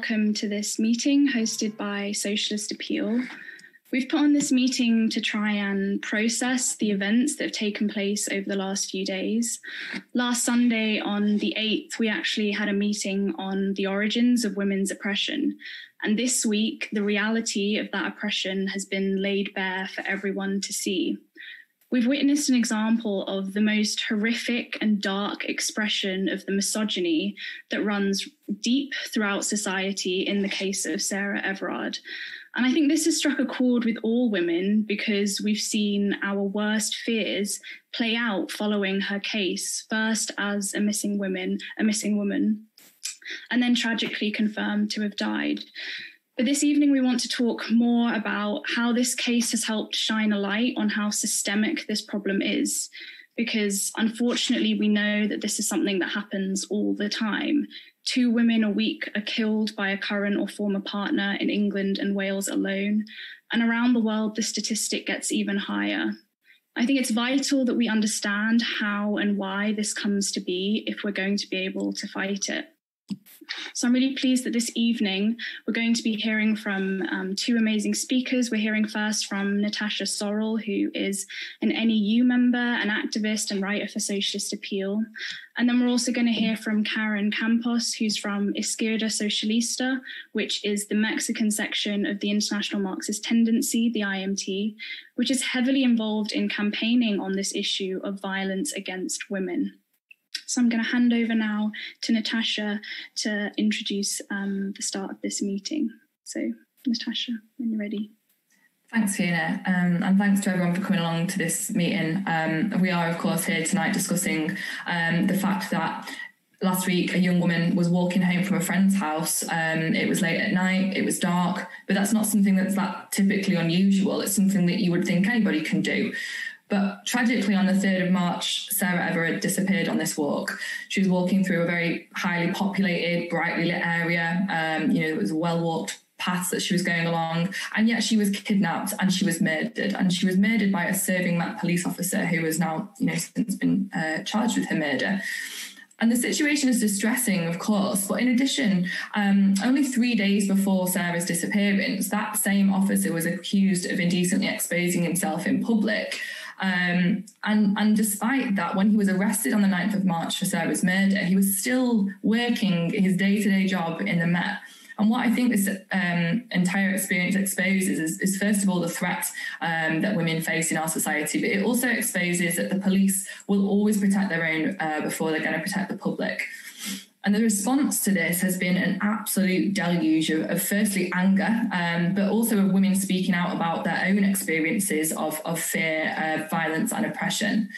Welcome to this meeting hosted by Socialist Appeal. We've put on this meeting to try and process the events that have taken place over the last few days. Last Sunday, on the 8th, we actually had a meeting on the origins of women's oppression. And this week, the reality of that oppression has been laid bare for everyone to see. We've witnessed an example of the most horrific and dark expression of the misogyny that runs deep throughout society in the case of Sarah Everard. And I think this has struck a chord with all women because we've seen our worst fears play out following her case, first as a missing woman, a missing woman, and then tragically confirmed to have died. But this evening, we want to talk more about how this case has helped shine a light on how systemic this problem is. Because unfortunately, we know that this is something that happens all the time. Two women a week are killed by a current or former partner in England and Wales alone. And around the world, the statistic gets even higher. I think it's vital that we understand how and why this comes to be if we're going to be able to fight it. So I'm really pleased that this evening we're going to be hearing from um, two amazing speakers. We're hearing first from Natasha Sorrell, who is an NEU member, an activist, and writer for Socialist Appeal. And then we're also going to hear from Karen Campos, who's from Izquierda Socialista, which is the Mexican section of the International Marxist Tendency, the IMT, which is heavily involved in campaigning on this issue of violence against women. So I'm going to hand over now to Natasha to introduce um, the start of this meeting. So, Natasha, when you're ready. Thanks, Fiona, um, and thanks to everyone for coming along to this meeting. Um, we are, of course, here tonight discussing um, the fact that last week a young woman was walking home from a friend's house. Um, it was late at night, it was dark, but that's not something that's that typically unusual. It's something that you would think anybody can do. But tragically, on the 3rd of March, Sarah Everard disappeared on this walk. She was walking through a very highly populated, brightly lit area. Um, you know, it was a well walked paths that she was going along, and yet she was kidnapped and she was murdered. And she was murdered by a serving Met police officer who has now, you know, since been uh, charged with her murder. And the situation is distressing, of course. But in addition, um, only three days before Sarah's disappearance, that same officer was accused of indecently exposing himself in public. Um, and, and despite that, when he was arrested on the 9th of March for Sarah's murder, he was still working his day to day job in the Met. And what I think this um, entire experience exposes is, is, first of all, the threat um, that women face in our society, but it also exposes that the police will always protect their own uh, before they're going to protect the public. And the response to this has been an absolute deluge of, of firstly anger, um, but also of women speaking out about their own experiences of, of fear, uh, violence, and oppression.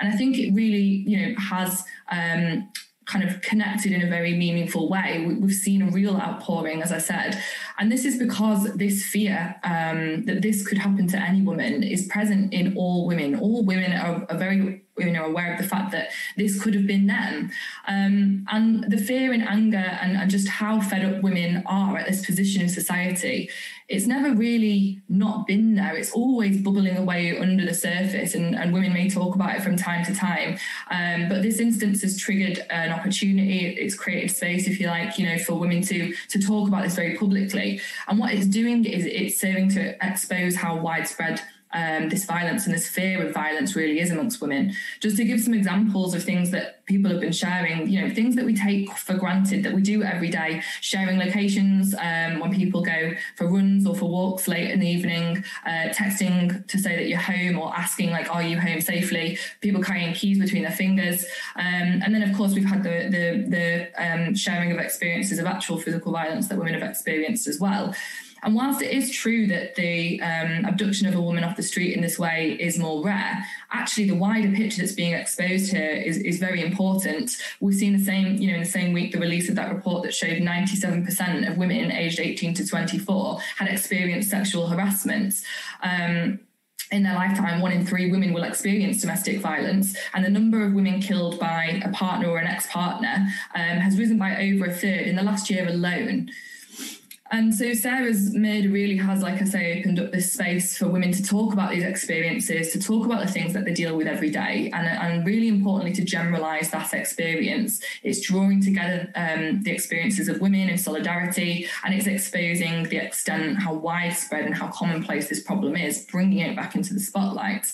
And I think it really, you know, has um, kind of connected in a very meaningful way. We've seen a real outpouring, as I said. And this is because this fear um, that this could happen to any woman is present in all women. All women are, are very you know aware of the fact that this could have been them. Um, and the fear and anger and, and, just how fed up women are at this position in society it's never really not been there. It's always bubbling away under the surface and, and women may talk about it from time to time. Um, but this instance has triggered an opportunity. It's created space if you like you know for women to to talk about this very publicly. And what it's doing is it's serving to expose how widespread um, this violence and this fear of violence really is amongst women. Just to give some examples of things that people have been sharing, you know, things that we take for granted that we do every day, sharing locations um, when people go for runs or for walks late in the evening, uh, texting to say that you're home or asking like, are you home safely? People carrying keys between their fingers, um, and then of course we've had the the, the um, sharing of experiences of actual physical violence that women have experienced as well. And whilst it is true that the um, abduction of a woman off the street in this way is more rare, actually the wider picture that's being exposed here is, is very important. We've seen the same, you know, in the same week, the release of that report that showed 97% of women aged 18 to 24 had experienced sexual harassment. Um, in their lifetime, one in three women will experience domestic violence, and the number of women killed by a partner or an ex partner um, has risen by over a third in the last year alone. And so Sarah's murder really has, like I say, opened up this space for women to talk about these experiences, to talk about the things that they deal with every day, and, and really importantly, to generalize that experience. It's drawing together um, the experiences of women in solidarity, and it's exposing the extent, how widespread and how commonplace this problem is, bringing it back into the spotlight.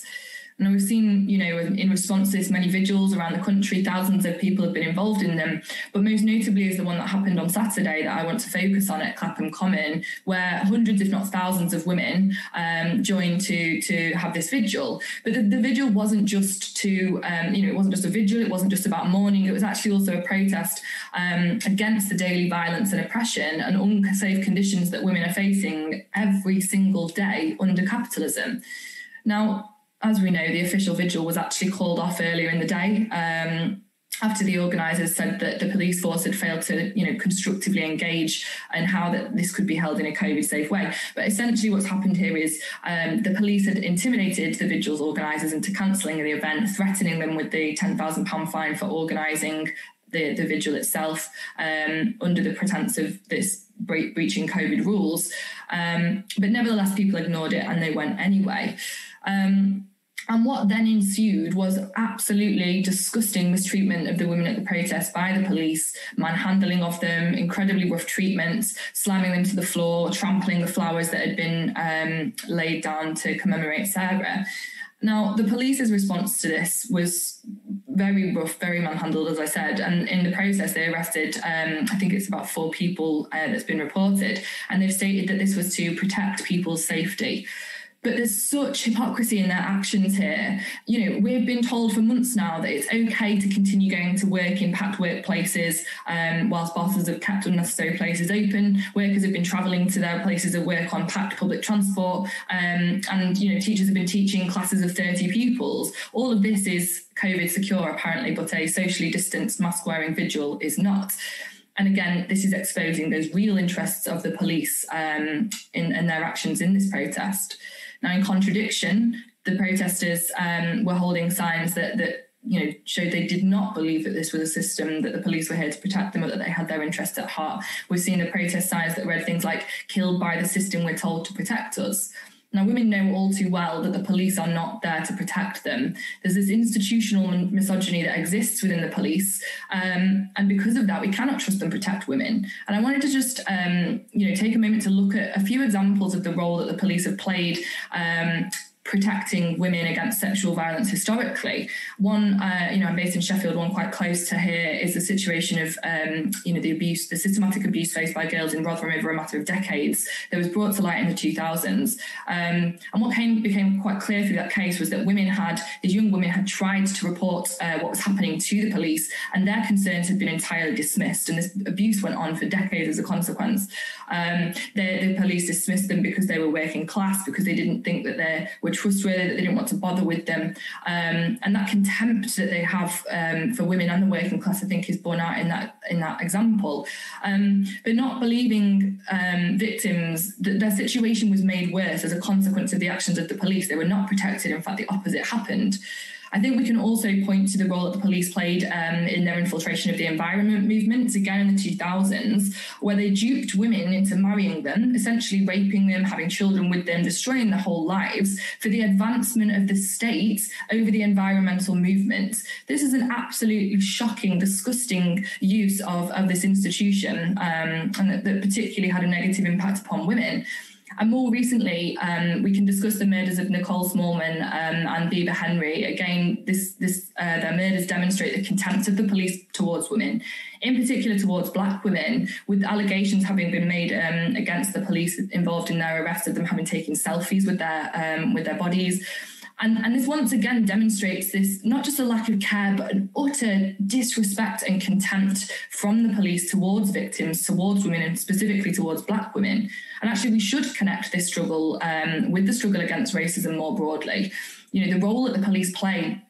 And we've seen, you know, in responses, many vigils around the country, thousands of people have been involved in them. But most notably is the one that happened on Saturday that I want to focus on at Clapham Common, where hundreds, if not thousands, of women um, joined to to have this vigil. But the, the vigil wasn't just to, um, you know, it wasn't just a vigil. It wasn't just about mourning. It was actually also a protest um, against the daily violence and oppression and unsafe conditions that women are facing every single day under capitalism. Now, as we know, the official vigil was actually called off earlier in the day. Um, after the organisers said that the police force had failed to, you know, constructively engage and how that this could be held in a COVID-safe way. But essentially, what's happened here is um, the police had intimidated the vigil's organisers into cancelling the event, threatening them with the ten thousand pound fine for organising the, the vigil itself um, under the pretense of this breaching COVID rules. Um, but nevertheless, people ignored it and they went anyway. Um, and what then ensued was absolutely disgusting mistreatment of the women at the protest by the police, manhandling of them, incredibly rough treatments, slamming them to the floor, trampling the flowers that had been um, laid down to commemorate Sarah. Now, the police's response to this was very rough, very manhandled, as I said. And in the process, they arrested, um, I think it's about four people uh, that's been reported. And they've stated that this was to protect people's safety. But there's such hypocrisy in their actions here. You know, we've been told for months now that it's okay to continue going to work in packed workplaces um, whilst bosses have kept unnecessary places open. Workers have been travelling to their places of work on packed public transport. Um, and, you know, teachers have been teaching classes of 30 pupils. All of this is COVID secure, apparently, but a socially distanced mask wearing vigil is not. And again, this is exposing those real interests of the police um, in, in their actions in this protest. Now, in contradiction, the protesters um, were holding signs that that you know showed they did not believe that this was a system that the police were here to protect them or that they had their interests at heart. We've seen the protest signs that read things like "killed by the system we're told to protect us." Now, women know all too well that the police are not there to protect them. There's this institutional misogyny that exists within the police, um, and because of that, we cannot trust and protect women. And I wanted to just, um, you know, take a moment to look at a few examples of the role that the police have played um, protecting women against sexual violence historically. One, uh, you know, I'm based in Sheffield. One quite close to here is the situation of, um, you know, the abuse, the systematic abuse faced by girls in Rotherham over a matter of decades that was brought to light in the 2000s. Um, and what came became quite clear through that case was that women had, these young women had tried to report uh, what was happening to the police, and their concerns had been entirely dismissed. And this abuse went on for decades as a consequence. Um, the, the police dismissed them because they were working class, because they didn't think that they were trustworthy, that they didn't want to bother with them. Um, and that contempt that they have um, for women and the working class, I think, is borne out in that in that example. Um, but not believing um, victims that their situation was made worse as a consequence of the actions of the police. They were not protected. In fact, the opposite happened. I think we can also point to the role that the police played um, in their infiltration of the environment movements, again in the 2000s, where they duped women into marrying them, essentially raping them, having children with them, destroying their whole lives for the advancement of the state over the environmental movement. This is an absolutely shocking, disgusting use of, of this institution, um, and that, that particularly had a negative impact upon women. And more recently, um, we can discuss the murders of Nicole Smallman um, and Bibaa Henry. Again, this, this, uh, their murders demonstrate the contempt of the police towards women, in particular towards black women, with allegations having been made um, against the police involved in their arrest of them having taken selfies with their um, with their bodies. And, and this once again demonstrates this not just a lack of care, but an utter disrespect and contempt from the police towards victims, towards women, and specifically towards Black women. And actually, we should connect this struggle um, with the struggle against racism more broadly. You know, the role that the police play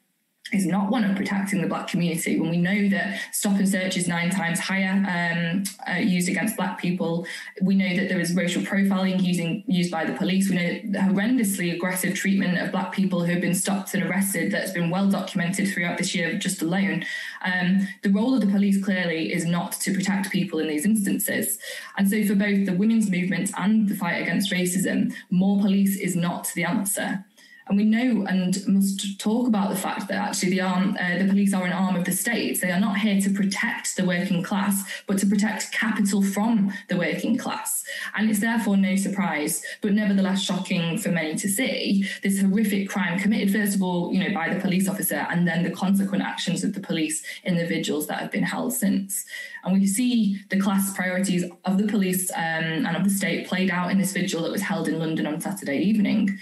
is not one of protecting the black community when we know that stop and search is nine times higher um, uh, used against black people. We know that there is racial profiling using used by the police. We know the horrendously aggressive treatment of black people who have been stopped and arrested that's been well documented throughout this year just alone. Um, the role of the police clearly is not to protect people in these instances. And so for both the women's movement and the fight against racism more police is not the answer and we know and must talk about the fact that actually the arm, uh, the police are an arm of the state. They are not here to protect the working class, but to protect capital from the working class. And it's therefore no surprise, but nevertheless shocking for many to see this horrific crime committed, first of all, you know, by the police officer, and then the consequent actions of the police in the vigils that have been held since. And we see the class priorities of the police um, and of the state played out in this vigil that was held in London on Saturday evening.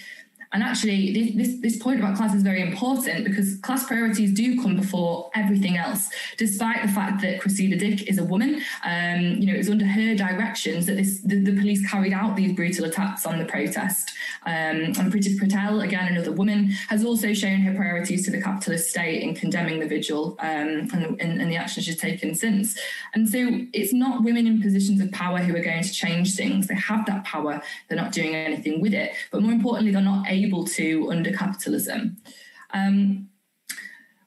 And actually, this, this point about class is very important because class priorities do come before everything else, despite the fact that Cressida Dick is a woman. Um, you know, it was under her directions that this, the, the, police carried out these brutal attacks on the protest. Um, and Priti Patel, again, another woman, has also shown her priorities to the capitalist state in condemning the vigil um, and, and, and the actions she's taken since. And so it's not women in positions of power who are going to change things. They have that power, they're not doing anything with it. But more importantly, they're not able able to under capitalism. Um,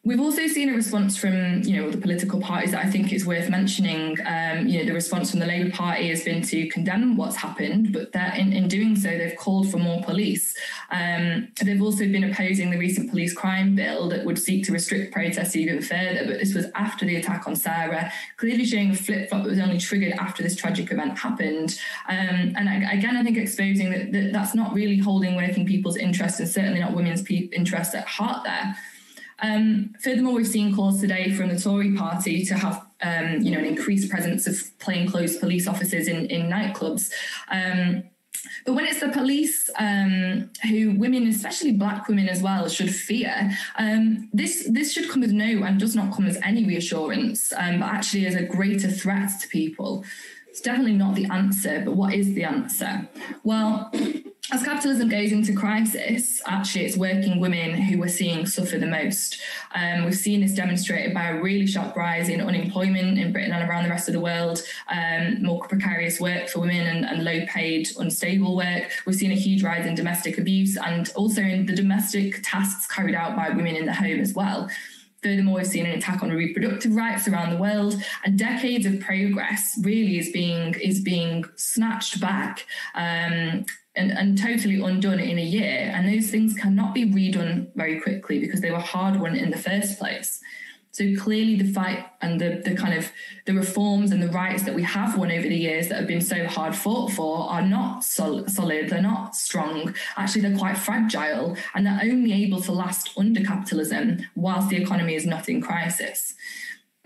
We've also seen a response from, you know, the political parties that I think is worth mentioning. Um, you know, the response from the Labour Party has been to condemn what's happened, but that in, in doing so, they've called for more police. Um, they've also been opposing the recent police crime bill that would seek to restrict protests even further. But this was after the attack on Sarah, clearly showing a flip flop that was only triggered after this tragic event happened. Um, and again, I think exposing that, that, that's not really holding working people's interests and certainly not women's pe- interests at heart there. Um, furthermore, we've seen calls today from the Tory party to have um, you know, an increased presence of plainclothes police officers in, in nightclubs. Um, but when it's the police um, who women, especially black women as well, should fear, um, this this should come as no and does not come as any reassurance, um, but actually as a greater threat to people. It's definitely not the answer, but what is the answer? Well, as capitalism goes into crisis, actually, it's working women who we're seeing suffer the most. Um, we've seen this demonstrated by a really sharp rise in unemployment in Britain and around the rest of the world, um, more precarious work for women and, and low paid, unstable work. We've seen a huge rise in domestic abuse and also in the domestic tasks carried out by women in the home as well. Furthermore, we've seen an attack on reproductive rights around the world, and decades of progress really is being is being snatched back. Um, and, and totally undone in a year. And those things cannot be redone very quickly because they were hard won in the first place. So clearly the fight and the, the kind of the reforms and the rights that we have won over the years that have been so hard fought for are not sol- solid, they're not strong. Actually, they're quite fragile and they're only able to last under capitalism whilst the economy is not in crisis.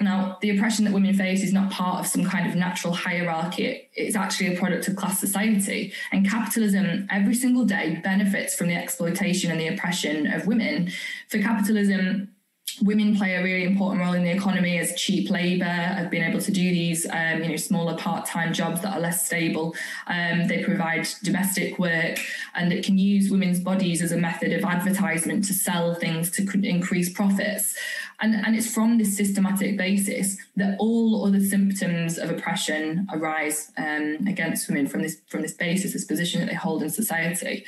Now, the oppression that women face is not part of some kind of natural hierarchy. It's actually a product of class society. And capitalism every single day benefits from the exploitation and the oppression of women. For capitalism, women play a really important role in the economy as cheap labor. Have been able to do these um, you know smaller part-time jobs that are less stable. Um, they provide domestic work and it can use women's bodies as a method of advertisement to sell things to increase profits. And, and it's from this systematic basis that all other symptoms of oppression arise um, against women from this from this basis, this position that they hold in society.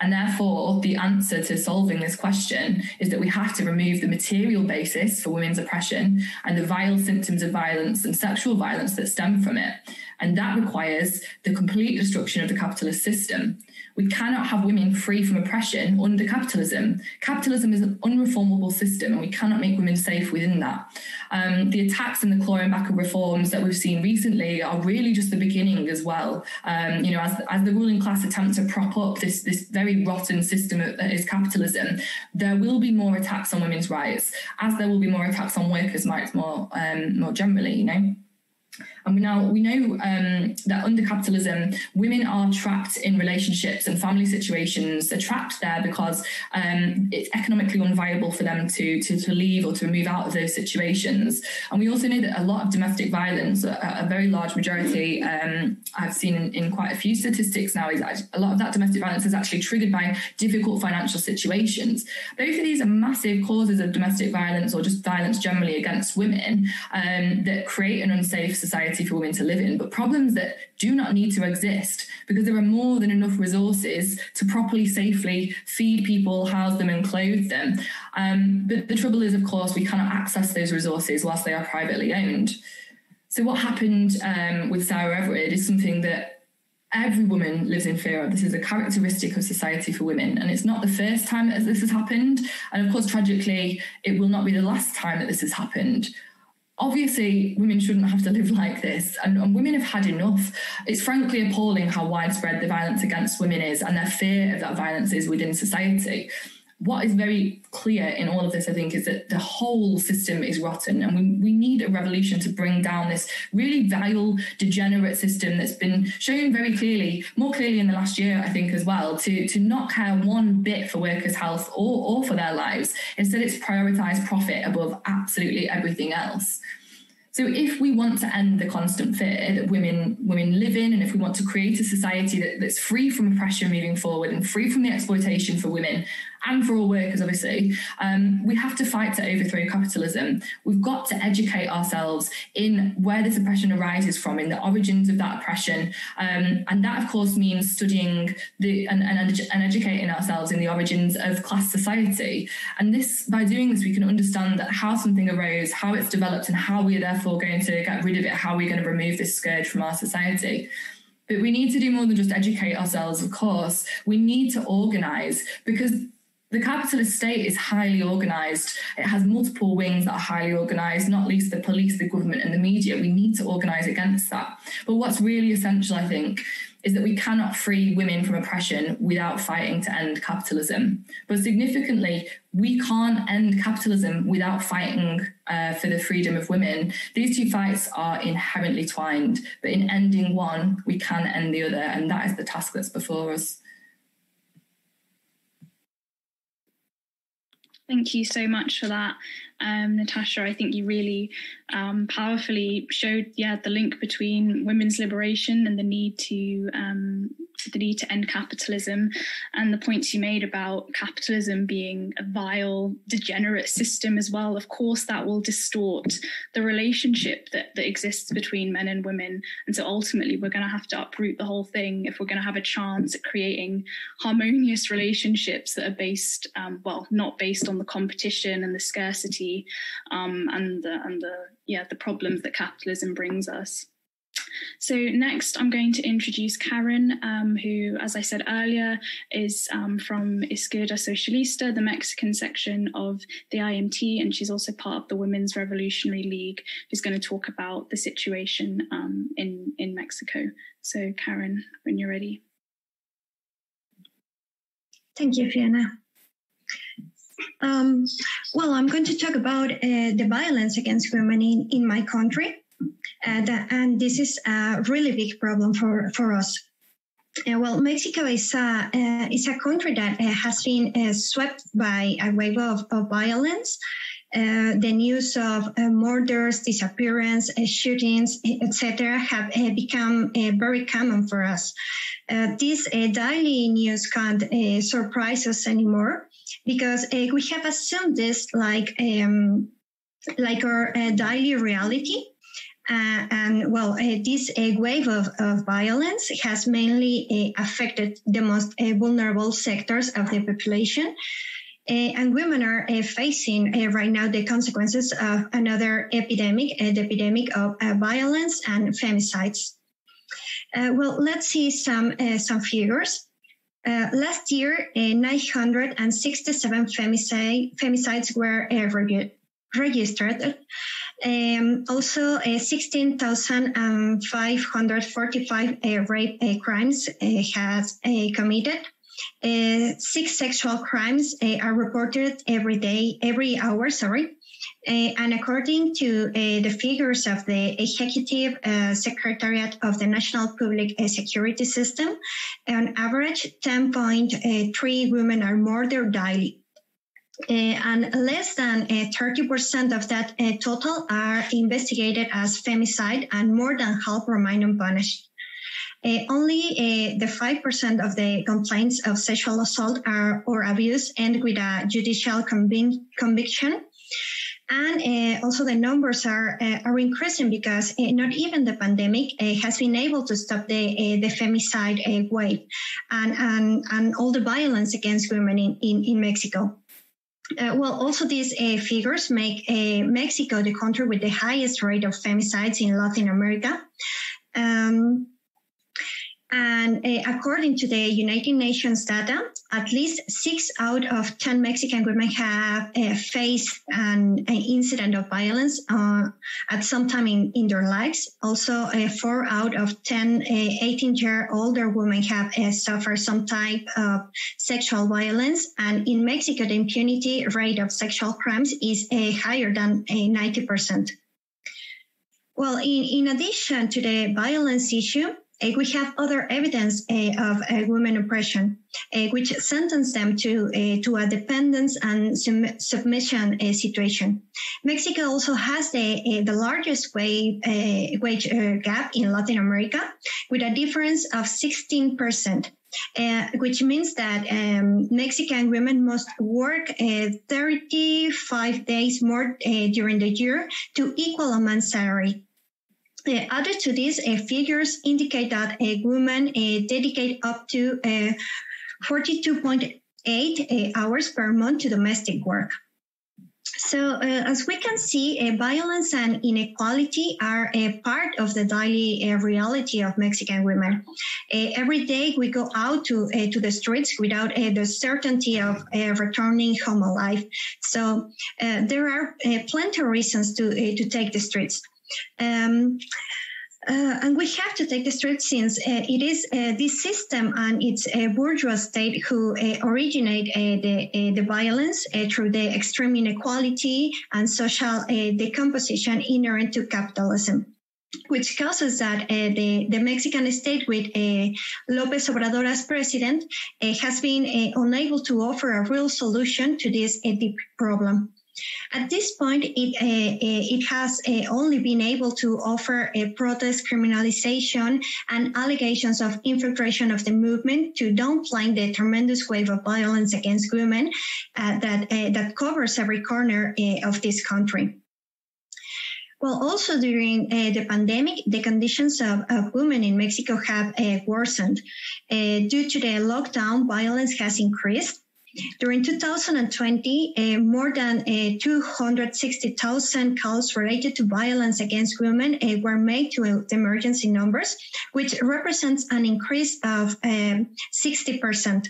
And therefore, the answer to solving this question is that we have to remove the material basis for women's oppression and the vile symptoms of violence and sexual violence that stem from it. And that requires the complete destruction of the capitalist system. We cannot have women free from oppression under capitalism. Capitalism is an unreformable system, and we cannot make women safe within that. Um, the attacks and the clawing back of reforms that we've seen recently are really just the beginning as well. Um, you know, as, as the ruling class attempt to prop up this, this very rotten system that is capitalism, there will be more attacks on women's rights, as there will be more attacks on workers' rights more, um, more generally, you know. And we now we know um, that under capitalism, women are trapped in relationships and family situations. They're trapped there because um, it's economically unviable for them to, to, to leave or to move out of those situations. And we also know that a lot of domestic violence, a, a very large majority, um, I've seen in, in, quite a few statistics now, is a lot of that domestic violence is actually triggered by difficult financial situations. Both of these are massive causes of domestic violence or just violence generally against women um, that create an unsafe society for women to live in, but problems that do not need to exist because there are more than enough resources to properly, safely feed people, house them, and clothe them. Um, but the trouble is, of course, we cannot access those resources whilst they are privately owned. So, what happened um, with Sarah Everard is something that every woman lives in fear of. This is a characteristic of society for women. And it's not the first time that this has happened. And of course, tragically, it will not be the last time that this has happened obviously women shouldn't have to live like this and, and, women have had enough. It's frankly appalling how widespread the violence against women is and their fear of that violence is within society what is very clear in all of this, I think, is that the whole system is rotten, and we, we need a revolution to bring down this really vile, degenerate system that's been shown very clearly, more clearly in the last year, I think, as well, to, to not care one bit for workers' health or, or for their lives. Instead, it's prioritized profit above absolutely everything else. So if we want to end the constant fear that women women live in, and if we want to create a society that, that's free from oppression moving forward and free from the exploitation for women, and for all workers, obviously, um, we have to fight to overthrow capitalism. We've got to educate ourselves in where this oppression arises from, in the origins of that oppression. Um, and that, of course, means studying the and, and, and educating ourselves in the origins of class society. And this, by doing this, we can understand that how something arose, how it's developed, and how we are therefore going to get rid of it, how we're going to remove this scourge from our society. But we need to do more than just educate ourselves, of course. We need to organize because the capitalist state is highly organized. It has multiple wings that are highly organized, not least the police, the government, and the media. We need to organize against that. But what's really essential, I think, is that we cannot free women from oppression without fighting to end capitalism. But significantly, we can't end capitalism without fighting uh, for the freedom of women. These two fights are inherently twined, but in ending one, we can end the other, and that is the task that's before us. Thank you so much for that, um, Natasha. I think you really um, powerfully showed, yeah, the link between women's liberation and the need to um, the need to end capitalism and the points you made about capitalism being a vile, degenerate system as well. Of course, that will distort the relationship that, that exists between men and women. And so ultimately, we're going to have to uproot the whole thing if we're going to have a chance at creating harmonious relationships that are based, um, well, not based on the competition and the scarcity um, and the, and the yeah the problems that capitalism brings us. So next, I'm going to introduce Karen, um, who, as I said earlier, is um, from Izquierda Socialista, the Mexican section of the IMT, and she's also part of the Women's Revolutionary League, who's going to talk about the situation um, in, in Mexico. So Karen, when you're ready. Thank you, Fiona. Um, well, I'm going to talk about uh, the violence against women in, in my country. Uh, and this is a really big problem for, for us. Uh, well, Mexico is a, uh, is a country that uh, has been uh, swept by a wave of, of violence. The news of murders, disappearance, shootings, etc., have become very common for us. this daily news can't surprise us anymore because we have assumed this like um, like our daily reality uh, and well, uh, this uh, wave of, of violence has mainly uh, affected the most uh, vulnerable sectors of the population. Uh, and women are facing right now the consequences of another epidemic, the epidemic of violence and femicides. well, let's see some, some figures. last year, 967 femicide, femicides were registered. Um, also, uh, 16,545 uh, rape uh, crimes uh, has uh, committed. Uh, six sexual crimes are reported every day, every hour, sorry. And according to the figures of the Executive Secretariat of the National Public Security System, on average, 10.3 women are murdered daily. Uh, and less than uh, 30% of that uh, total are investigated as femicide, and more than half remain unpunished. only the 5% of the complaints of sexual assault are, or abuse end with a judicial convic- conviction and uh, also the numbers are uh, are increasing because uh, not even the pandemic uh, has been able to stop the uh, the femicide uh, wave and, and and all the violence against women in in, in Mexico. Uh, well, also these uh, figures make uh, Mexico the country with the highest rate of femicides in Latin America. Um, and uh, according to the United Nations data, at least six out of 10 Mexican women have uh, faced an, an, incident of violence uh, at some time in, in their lives. Also, uh, four out of 10 uh, 18 year older women have uh, suffered some type of sexual violence. And in Mexico, the impunity rate of sexual crimes is higher than 90%. Well, in, in addition to the violence issue, we have other evidence uh, of uh, women oppression, which sentence them to to a dependence and sum- submission situation. Mexico also has the the largest wage wage gap in Latin America, with a difference of 16 percent. Uh, which means that um, Mexican women must work uh, 35 days more uh, during the year to equal a man's salary. Uh, added to this, uh, figures indicate that a woman uh, dedicate up to 42.8 uh, hours per month to domestic work. So, uh, as we can see, uh, violence and inequality are a part of the daily uh, reality of Mexican women. every day we go out to to the streets without the certainty of returning home alive. So, there are plenty of reasons to to take the streets. Um, uh, and we have to take the street since uh, it is uh, this system and its uh, bourgeois state who uh, originate uh, the, the violence through the extreme inequality and social decomposition inherent to capitalism which causes that uh, the, the Mexican state with uh, Lopez Obrador as president uh, has been unable to offer a real solution to this deep problem. At this point, it, uh, uh, it has uh, only been able to offer a protest criminalization and allegations of infiltration of the movement to downplay the tremendous wave of violence against women uh, that, uh, that covers every corner uh, of this country. Well, also during uh, the pandemic, the conditions of, of, women in Mexico have uh, worsened. Uh, due to the lockdown, violence has increased. During 2020, uh, more than uh, 260,000 calls related to violence against women uh, were made to the emergency numbers, which represents an increase of 60%. Um,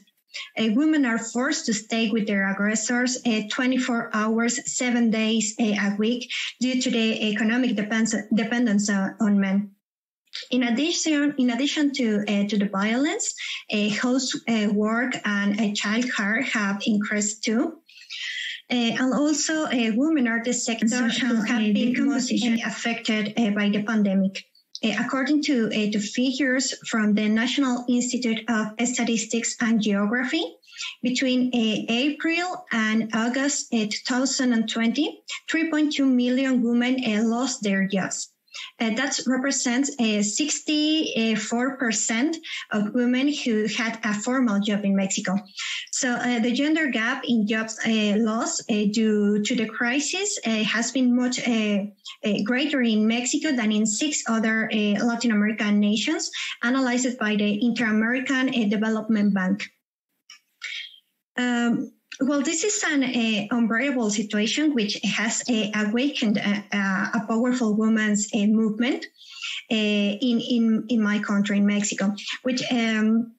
uh, women are forced to stay with their aggressors uh, 24 hours, seven days uh, a week due to the economic dependence on men. In addition, in addition to uh, to the violence, uh, house uh, work and uh, child care have increased too. Uh, and also, uh, women are the sector who have been most affected by the pandemic. according to, to figures from the National Institute of Statistics and Geography, between April and August 2020, 3.2 million women lost their jobs. Uh, that represents uh, 64% of women who had a formal job in Mexico. So uh, the gender gap in jobs uh, loss uh, due to the crisis uh, has been much greater in Mexico than in six other Latin American nations, analyzed by the Inter-American Development Bank. Um, well, this is an uh, unbearable situation which has uh, awakened a, a, powerful women's uh, movement uh, in, in, in my country, in Mexico, which um,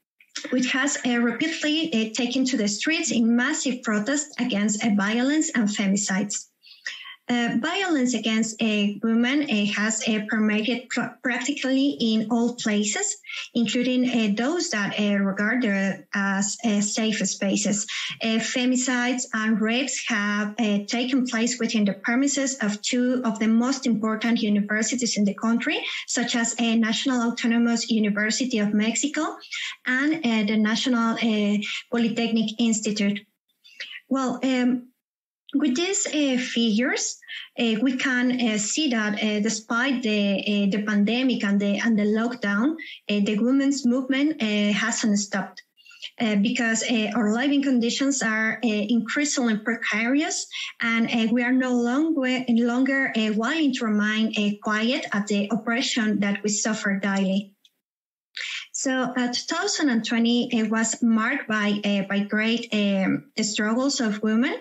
which has uh, repeatedly uh, taken to the streets in massive protest against violence and femicides. Uh, violence against uh, women uh, has uh, permeated pr- practically in all places, including uh, those that uh, regard as safe spaces. femicides and rapes have taken place within the premises of two of the most important universities in the country, such as a National Autonomous University of Mexico and the National Polytechnic Institute. Well, um, with these uh, figures, uh, we can uh, see that uh, despite the uh, the pandemic and the and the lockdown, uh, the women's movement hasn't stopped. because our living conditions are increasingly precarious, and we are no longer longer willing to remain quiet at the oppression that we suffer daily. So uh, 2020 it was marked by uh, by great um, struggles of women.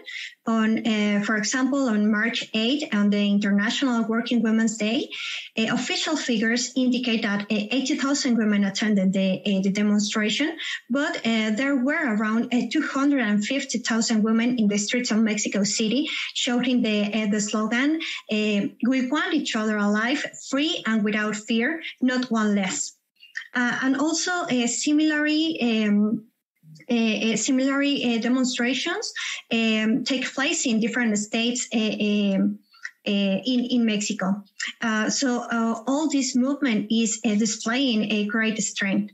On, uh, for example, on March 8, on the International Working Women's Day, uh, official figures indicate that uh, 80,000 women attended the, uh, the demonstration, but there were around 250,000 women in the streets of Mexico City shouting the the slogan "We want each other alive, free and without fear, not one less." Uh, and also uh, similarly. Um, uh, similarly, demonstrations um, take place in different states um, in, in Mexico. so all this movement is displaying a great strength.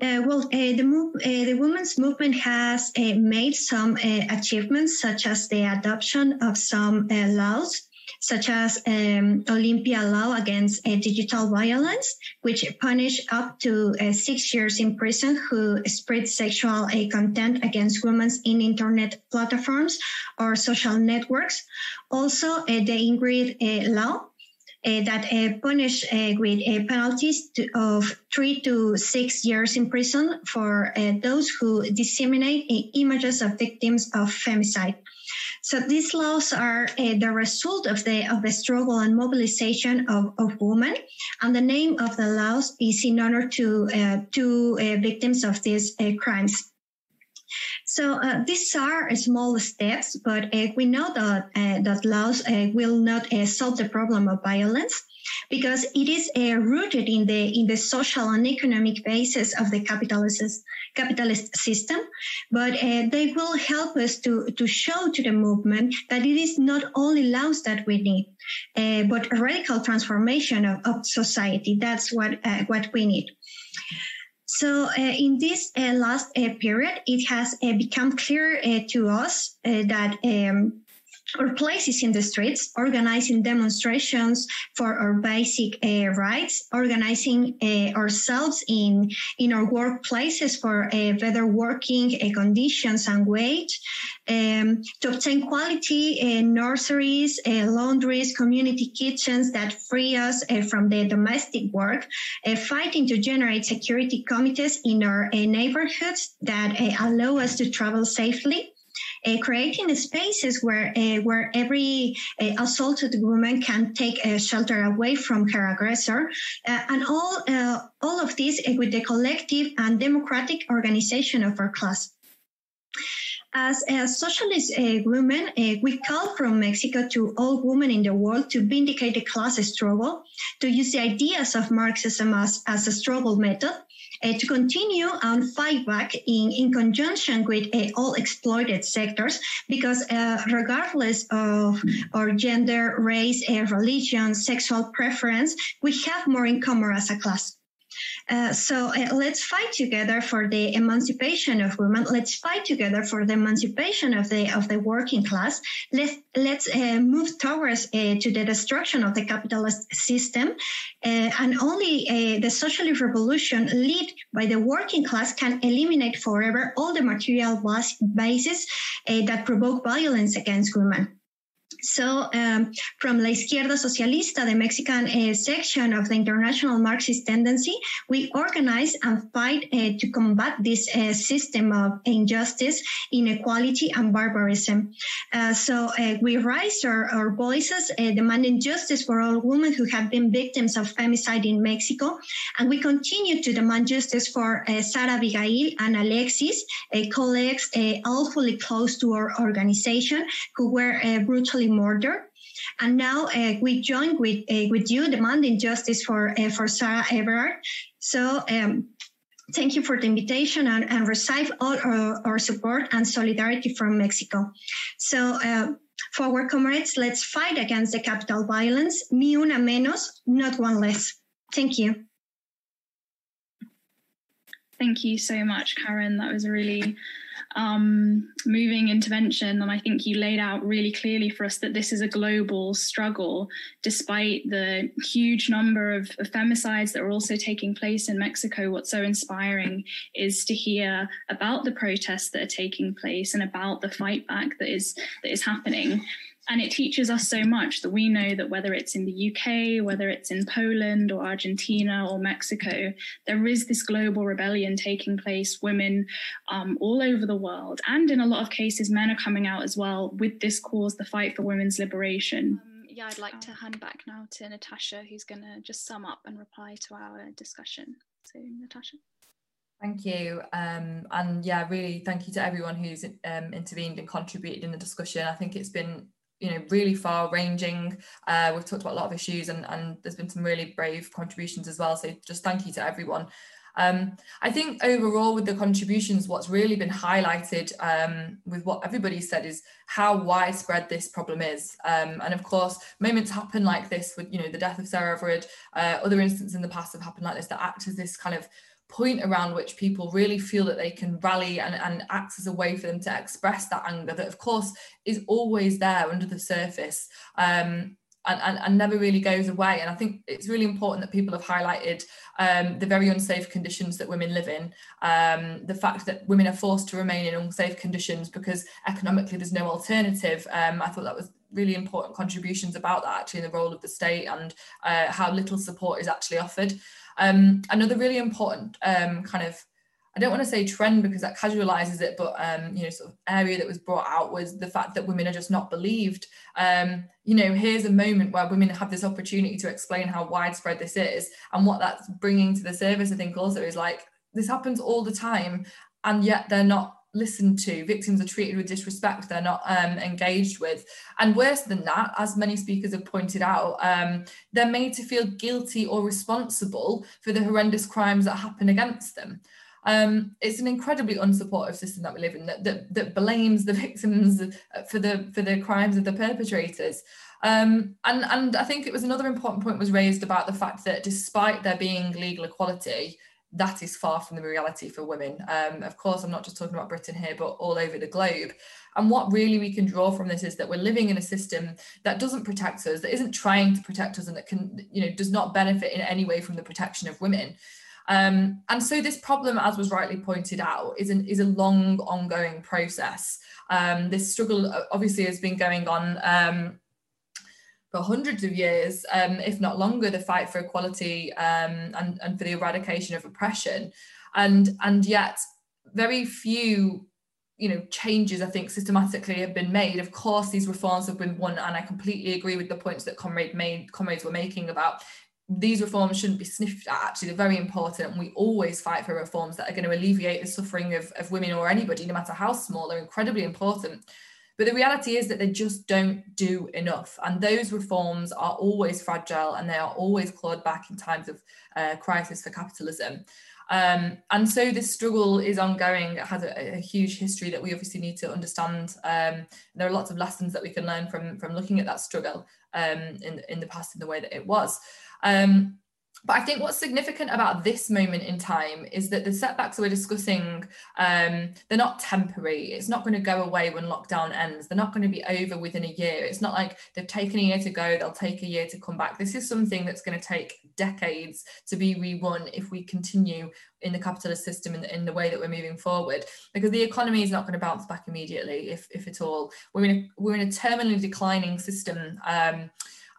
Uh, well, uh, the, move, uh, the women's movement has made some achievements, such as the adoption of some laws such as um, Olympia law against uh, digital violence, which punish up to uh, six years in prison who spread sexual uh, content against women in internet platforms or social networks. Also, uh, the Ingrid uh, law. Uh, that punish with penalties to, of three to six years in prison for those who disseminate images of victims of femicide. So these laws are uh, the result of the of the struggle and mobilization of, of women, and the name of the laws is in honor to uh, to uh, victims of these uh, crimes. So uh, these are small steps, but uh, we know that that laws will not solve the problem of violence because it is uh, rooted in the in the social and economic basis of the capitalist capitalist system. But uh, they will help us to to show to the movement that it is not only laws that we need, uh, but a radical transformation of, of society. That's what uh, what we need. So uh, in this uh, last uh, period, it has become clear to us that um, or places in the streets, organizing demonstrations for our basic uh, rights, organizing uh, ourselves in in our workplaces for uh, better working uh, conditions and wage, um, to obtain quality uh, nurseries, uh, laundries, community kitchens that free us from the domestic work, fighting to generate security committees in our neighborhoods that allow us to travel safely creating spaces where uh, where every uh, assaulted woman can take shelter away from her aggressor, and all all of this with the collective and democratic organization of our class. As a socialist uh, women, uh, we call from Mexico to all women in the world to vindicate the class struggle, to use the ideas of Marxism as, as a struggle method, uh, to continue and fight back in, in conjunction with uh, all exploited sectors because uh, regardless of our gender, race, uh, religion, sexual preference, we have more in common as a class. Uh, so uh, let's fight together for the emancipation of women. Let's fight together for the emancipation of the of the working class. Let's let's uh, move towards uh, to the destruction of the capitalist system, uh, and only the socialist revolution led by the working class can eliminate forever all the material bases that provoke violence against women. So, um, from La Izquierda Socialista, the Mexican uh, section of the International Marxist Tendency, we organize and fight uh, to combat this uh, system of injustice, inequality, and barbarism. Uh, so, we raise our, our voices demanding justice for all women who have been victims of femicide in Mexico. And we continue to demand justice for Sara Abigail and Alexis, colleagues all fully close to our organization who were brutally murder. And now uh, we join with uh, with you demanding justice for uh, for Sarah Everard. So. Um, thank you for the invitation and, and receive all our, our, support and solidarity from Mexico. So, uh, for our comrades, let's fight against the capital violence. Ni una menos, not one less. Thank you. Thank you so much, Karen. That was a really um, moving intervention. And I think you laid out really clearly for us that this is a global struggle, despite the huge number of, of femicides that are also taking place in Mexico. What's so inspiring is to hear about the protests that are taking place and about the fight back that is that is happening and it teaches us so much that we know that whether it's in the UK, whether it's in Poland or Argentina or Mexico, there is this global rebellion taking place. Women um, all over the world, and in a lot of cases, men are coming out as well with this cause, the fight for women's liberation. Um, yeah, I'd like to hand back now to Natasha, who's going to just sum up and reply to our discussion. So, Natasha. Thank you. Um, and yeah, really thank you to everyone who's um, intervened and contributed in the discussion. I think it's been you know really far ranging uh, we've talked about a lot of issues and and there's been some really brave contributions as well so just thank you to everyone. Um, I think overall with the contributions, what's really been highlighted um, with what everybody said is how widespread this problem is. Um, and of course, moments happen like this with, you know, the death of Sarah Everard, uh, other instances in the past have happened like this that act as this kind of point around which people really feel that they can rally and, and acts as a way for them to express that anger that of course is always there under the surface um, and, and, and, never really goes away. And I think it's really important that people have highlighted um, the very unsafe conditions that women live in, um, the fact that women are forced to remain in unsafe conditions because economically there's no alternative. Um, I thought that was really important contributions about that actually in the role of the state and uh, how little support is actually offered. Um, another really important um, kind of I don't want to say trend because that casualizes it, but um, you know, sort of area that was brought out was the fact that women are just not believed. Um, you know, here's a moment where women have this opportunity to explain how widespread this is, and what that's bringing to the service. I think also is like this happens all the time, and yet they're not listened to. Victims are treated with disrespect. They're not um, engaged with. And worse than that, as many speakers have pointed out, um, they're made to feel guilty or responsible for the horrendous crimes that happen against them. Um, it's an incredibly unsupportive system that we live in that, that, that blames the victims for the for the crimes of the perpetrators. Um, and and I think it was another important point was raised about the fact that despite there being legal equality, that is far from the reality for women. Um, of course, I'm not just talking about Britain here, but all over the globe. And what really we can draw from this is that we're living in a system that doesn't protect us, that isn't trying to protect us, and that can, you know, does not benefit in any way from the protection of women. Um, and so this problem, as was rightly pointed out, is, an, is a long, ongoing process. Um, this struggle uh, obviously has been going on um, for hundreds of years, um, if not longer, the fight for equality um, and, and for the eradication of oppression. And, and yet, very few you know changes i think systematically have been made. Of course these reforms have been won and i completely agree with the points that comrade made comrades were making about these reforms shouldn't be sniffed at. Actually they're very important. And we always fight for reforms that are going to alleviate the suffering of, of women or anybody no matter how small. They're incredibly important but the reality is that they just don't do enough. And those reforms are always fragile and they are always clawed back in times of uh, crisis for capitalism. Um, and so this struggle is ongoing. It has a, a, huge history that we obviously need to understand. Um, there are lots of lessons that we can learn from, from looking at that struggle um, in, in the past in the way that it was. Um, but I think what's significant about this moment in time is that the setbacks we're discussing, um, they're not temporary. It's not going to go away when lockdown ends. They're not going to be over within a year. It's not like they've taken a year to go, they'll take a year to come back. This is something that's going to take decades to be rewon if we continue in the capitalist system in, in the way that we're moving forward because the economy is not going to bounce back immediately if, if at all we're in a, we're in a terminally declining system um,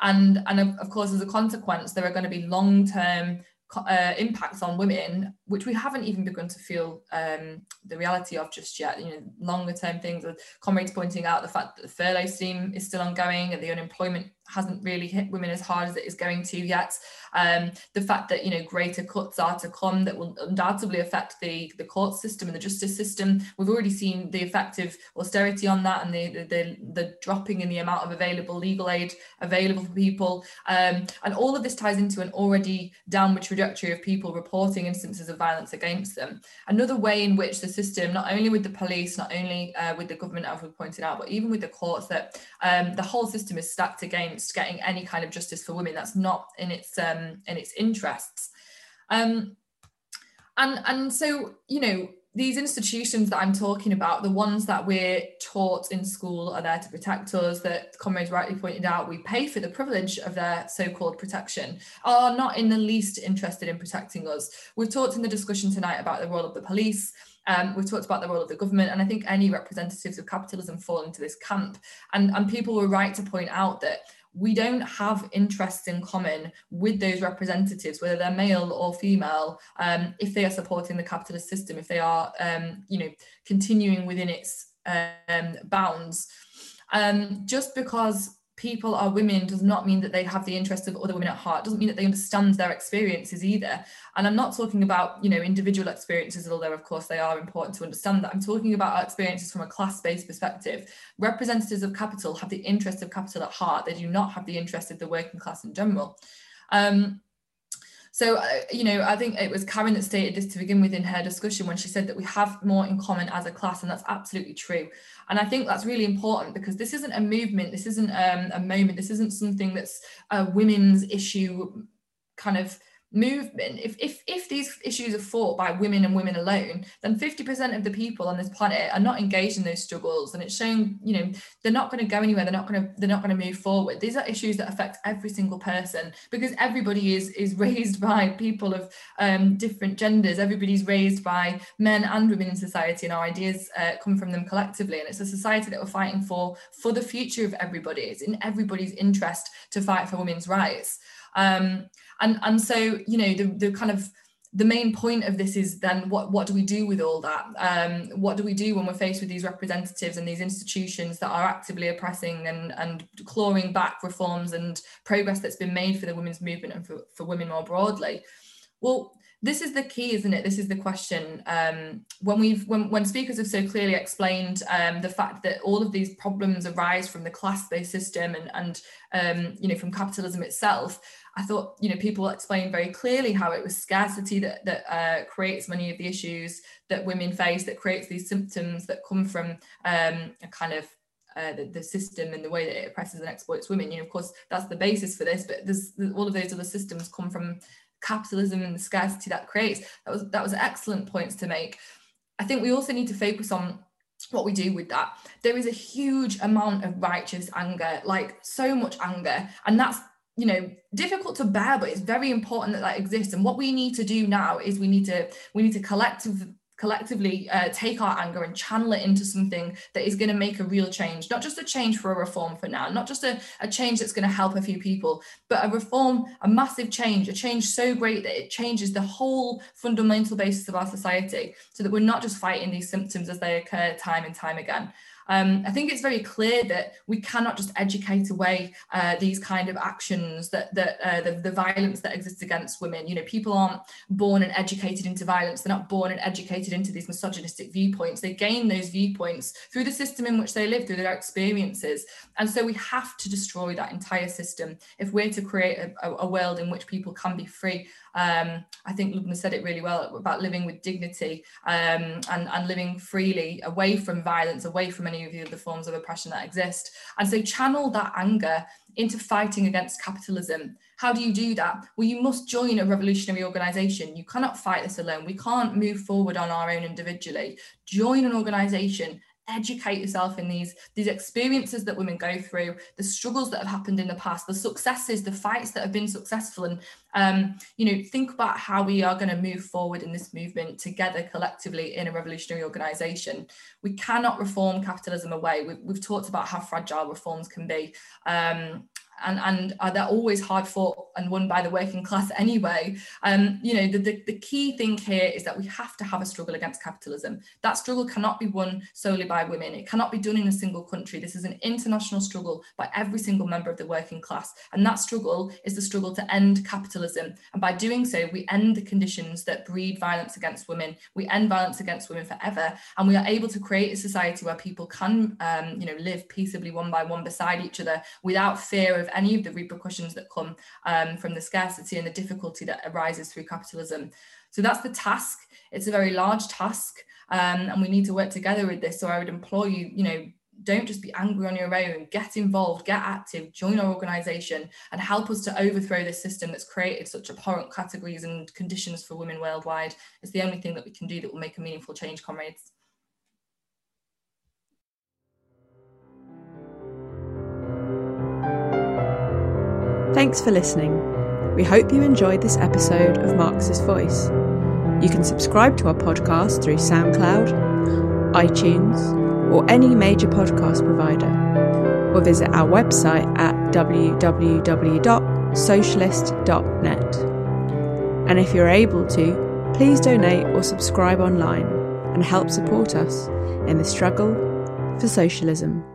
and and of, of course as a consequence there are going to be long-term uh, impacts on women which we haven't even begun to feel um, the reality of just yet. You know, longer term things. Comrades pointing out the fact that the furlough scheme is still ongoing and the unemployment hasn't really hit women as hard as it is going to yet. Um, the fact that you know greater cuts are to come that will undoubtedly affect the the court system and the justice system. We've already seen the effect of austerity on that and the the, the, the dropping in the amount of available legal aid available for people. Um, and all of this ties into an already downward trajectory of people reporting instances of violence against them. Another way in which the system, not only with the police, not only uh, with the government, as we pointed out, but even with the courts, that um, the whole system is stacked against getting any kind of justice for women. That's not in its um, in its interests. Um, and and so you know these institutions that I'm talking about, the ones that we're taught in school are there to protect us, that comrades rightly pointed out, we pay for the privilege of their so-called protection, are not in the least interested in protecting us. We've talked in the discussion tonight about the role of the police, um, we've talked about the role of the government, and I think any representatives of capitalism fall into this camp. And, and people were right to point out that we don't have interests in common with those representatives, whether they're male or female, um, if they are supporting the capitalist system, if they are, um, you know, continuing within its um, bounds. Um, just because people are women does not mean that they have the interests of other women at heart. Doesn't mean that they understand their experiences either. And i'm not talking about you know individual experiences although of course they are important to understand that. I'm talking about our experiences from a class-based perspective. Representatives of capital have the interest of capital at heart. They do not have the interest of the working class in general. Um, so, uh, you know, I think it was Karen that stated this to begin with in her discussion when she said that we have more in common as a class, and that's absolutely true. And I think that's really important because this isn't a movement, this isn't um, a moment, this isn't something that's a women's issue kind of movement if, if if these issues are fought by women and women alone then 50% of the people on this planet are not engaged in those struggles. And it's showing you know they're not going to go anywhere they're not going to they're not going to move forward. These are issues that affect every single person because everybody is is raised by people of um, different genders. Everybody's raised by men and women in society and our ideas uh, come from them collectively. And it's a society that we're fighting for for the future of everybody. It's in everybody's interest to fight for women's rights. Um, and and so you know the the kind of the main point of this is then what what do we do with all that? Um, what do we do when we're faced with these representatives and these institutions that are actively oppressing and and clawing back reforms and progress that's been made for the women's movement and for, for women more broadly? Well this is the key isn't it? This is the question. Um, when we've when, when speakers have so clearly explained um, the fact that all of these problems arise from the class-based system and and um, you know from capitalism itself I thought, you know, people explained very clearly how it was scarcity that that uh, creates many of the issues that women face, that creates these symptoms that come from um, a kind of uh, the, the, system and the way that it oppresses and exploits women. You know, of course, that's the basis for this, but there's, all of those other systems come from capitalism and the scarcity that creates. That was that was excellent points to make. I think we also need to focus on what we do with that. There is a huge amount of righteous anger, like so much anger, and that's you know difficult to bear but it's very important that that exists. And what we need to do now is we need to we need to collective collectively uh, take our anger and channel it into something that is going to make a real change. Not just a change for a reform for now not just a, a change that's going to help a few people but a reform a massive change a change so great that it changes the whole fundamental basis of our society so that we're not just fighting these symptoms as they occur time and time again um, I think it's very clear that we cannot just educate away uh, these kind of actions, that, that uh, the, the violence that exists against women. You know, people aren't born and educated into violence. They're not born and educated into these misogynistic viewpoints. They gain those viewpoints through the system in which they live, through their experiences. And so we have to destroy that entire system if we're to create a, a world in which people can be free um, I think Lubna said it really well about living with dignity um, and, and living freely away from violence, away from any of the other forms of oppression that exist. And so channel that anger into fighting against capitalism. How do you do that? Well, you must join a revolutionary organization. You cannot fight this alone. We can't move forward on our own individually. Join an organization educate yourself in these these experiences that women go through the struggles that have happened in the past the successes the fights that have been successful. And um, you know think about how we are going to move forward in this movement together collectively in a revolutionary organization. We cannot reform capitalism away. We've, we've talked about how fragile reforms can be. Um, and and they're always hard fought and won by the working class anyway. Um, you know, the, the, the key thing here is that we have to have a struggle against capitalism. That struggle cannot be won solely by women. It cannot be done in a single country. This is an international struggle by every single member of the working class. And that struggle is the struggle to end capitalism. And by doing so, we end the conditions that breed violence against women. We end violence against women forever. And we are able to create a society where people can, um, you know, live peaceably one by one beside each other without fear of any of the repercussions that come um, from the scarcity and the difficulty that arises through capitalism. So that's the task. It's a very large task, um, and we need to work together with this. So I would implore you, you know, don't just be angry on your own. Get involved, get active, join our organisation, and help us to overthrow this system that's created such abhorrent categories and conditions for women worldwide. It's the only thing that we can do that will make a meaningful change, comrades. Thanks for listening. We hope you enjoyed this episode of Marxist Voice. You can subscribe to our podcast through SoundCloud, iTunes, or any major podcast provider, or visit our website at www.socialist.net. And if you're able to, please donate or subscribe online and help support us in the struggle for socialism.